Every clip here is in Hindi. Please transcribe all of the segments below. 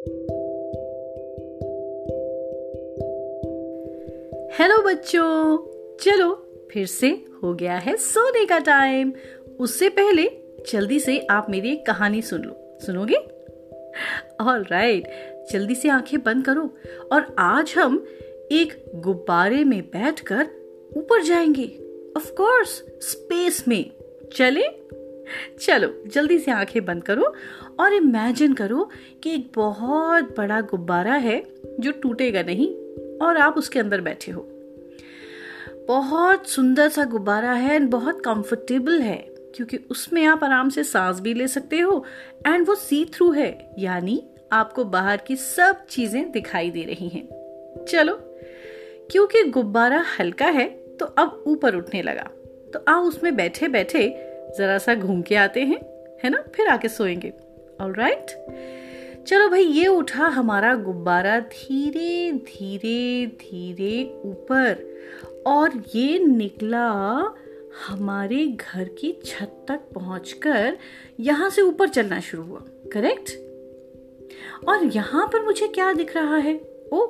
हेलो बच्चों, चलो फिर से हो गया है सोने का टाइम। उससे पहले जल्दी से आप मेरी एक कहानी सुन लो। सुनोगे? ऑल राइट जल्दी से आँखें बंद करो और आज हम एक गुब्बारे में बैठकर ऊपर जाएँगे। ऑफ़ कोर्स स्पेस में। चले? चलो, जल्दी से आँखें बंद करो और इमेजिन करो कि एक बहुत बड़ा गुब्बारा है जो टूटेगा नहीं और आप उसके अंदर बैठे हो। बहुत सुंदर सा गुब्बारा है एंड बहुत कंफर्टेबल है, क्योंकि उसमें आप आराम से सांस भी ले सकते हो एंड वो सी थ्रू है, यानी आपको बाहर की सब चीज़ें दिखाई दे रही हैं। चलो, क्योंकि गुब्बारा हल्का है तो अब ऊपर उठने लगा। तो आओ उसमें बैठे बैठे जरा सा घूम के आते हैं, है ना? फिर आके सोएँगे। ऑल राइट चलो भाई, ये उठा हमारा गुब्बारा धीरे धीरे धीरे ऊपर। और ये निकला हमारे घर की छत तक पहुंचकर यहाँ से ऊपर चलना शुरू हुआ। करेक्ट और यहाँ पर मुझे क्या दिख रहा है? ओ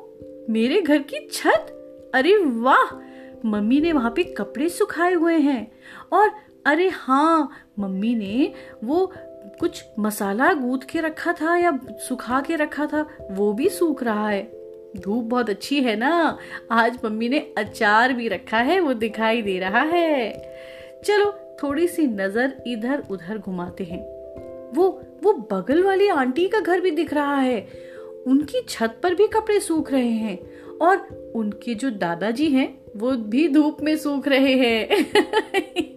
मेरे घर की छत? अरे वाह! मम्मी ने वहाँ पे कपड़े सुखाए हुए हैं। और अरे हाँ मम्मी ने वो कुछ मसाला गूद के रखा था या सुखा के रखा था, वो भी सूख रहा है। धूप बहुत अच्छी है ना? आज मम्मी ने अचार भी रखा है, वो दिखाई दे रहा है। चलो थोड़ी सी नज़र इधर उधर घुमाते हैं। वो वो बगल वाली आंटी का घर भी दिख रहा है। उनकी छत पर भी कपड़े सूख रहे हैं और उनके जो दादाजी हैं, वो भी धूप में सूख रहे हैं।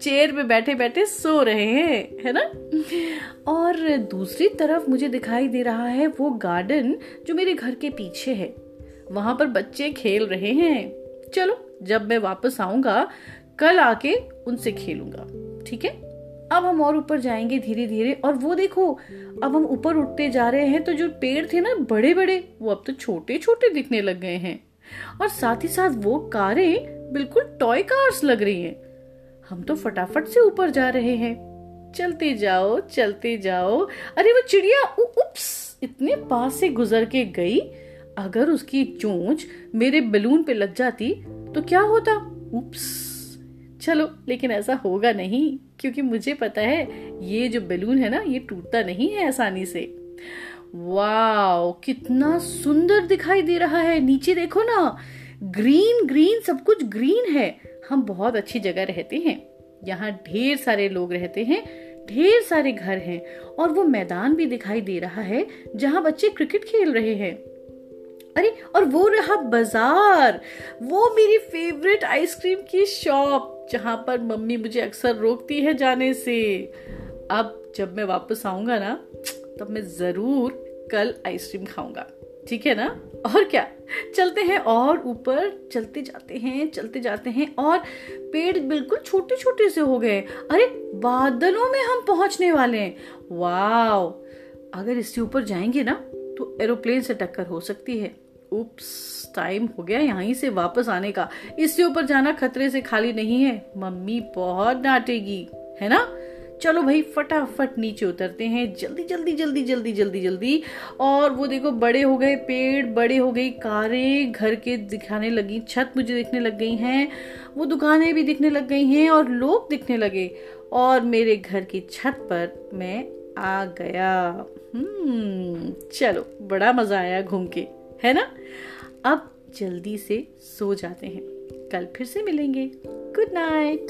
चेयर पे बैठे बैठे सो रहे हैं, है ना? और दूसरी तरफ़ मुझे दिखाई दे रहा है वो गार्डन जो मेरे घर के पीछे है। वहाँ पर बच्चे खेल रहे हैं। चलो, जब मैं वापस आऊँगा, कल आके उनसे खेलूँगा, ठीक है? अब हम और ऊपर जाएँगे धीरे धीरे और वो देखो, अब हम ऊपर उठते जा रहे हैं तो जो पेड़ थे ना बड़े बड़े वो अब तो छोटे छोटे दिखने लग गए हैं। और साथ ही साथ वो कारें बिल्कुल टॉय कार्स लग रही हैं। हम तो फटाफट से ऊपर जा रहे हैं। चलते जाओ चलते जाओ। अरे वो चिड़िया उप्स, इतने पास से गुजर के गई। अगर उसकी चोंच मेरे बलून पे लग जाती तो क्या होता? उप्स। चलो, लेकिन ऐसा होगा नहीं, क्योंकि मुझे पता है, ये जो बलून है ना, ये टूटता नहीं है आसानी से। वाओ, कितना सुंदर दिखाई दे रहा है। नीचे देखो ना, ग्रीन ग्रीन, सब कुछ ग्रीन है। हम बहुत अच्छी जगह रहते हैं। यहाँ ढेर सारे लोग रहते हैं, ढेर सारे घर हैं और वो मैदान भी दिखाई दे रहा है जहाँ बच्चे क्रिकेट खेल रहे हैं। अरे, और वो रहा बाज़ार। वो मेरी फेवरेट आइसक्रीम की शॉप जहाँ पर मम्मी मुझे अक्सर रोकती है जाने से। अब जब मैं वापस आऊँगा ना, तब मैं ज़रूर कल आइसक्रीम खाऊँगा। ठीक है ना? और क्या? चलते हैं और ऊपर, चलते जाते हैं, चलते जाते हैं और पेड़ बिल्कुल छोटे छोटे से हो गए। अरे, बादलों में हम पहुँचने वाले हैं। वाओ! अगर इससे ऊपर जाएँगे ना तो एरोप्लेन से टक्कर हो सकती है। उप्स, टाइम हो गया यहीं से वापस आने का। इससे ऊपर जाना खतरे से खाली नहीं है। मम्मी बहुत डांटेगी, है ना? चलो भाई, फटाफट नीचे उतरते हैं। जल्दी जल्दी जल्दी जल्दी जल्दी जल्दी। और वो देखो, बड़े हो गए पेड़, बड़े हो गई कारें, घर के दिखाने लगी, छत मुझे दिखने लग गई हैं। वो दुकानें भी दिखने लग गई हैं और लोग दिखने लगे। और मेरे घर की छत पर मैं आ गया। हम्म चलो, बड़ा मज़ा आया घूम के, है ना? अब जल्दी से सो जाते हैं। कल फिर से मिलेंगे। Good night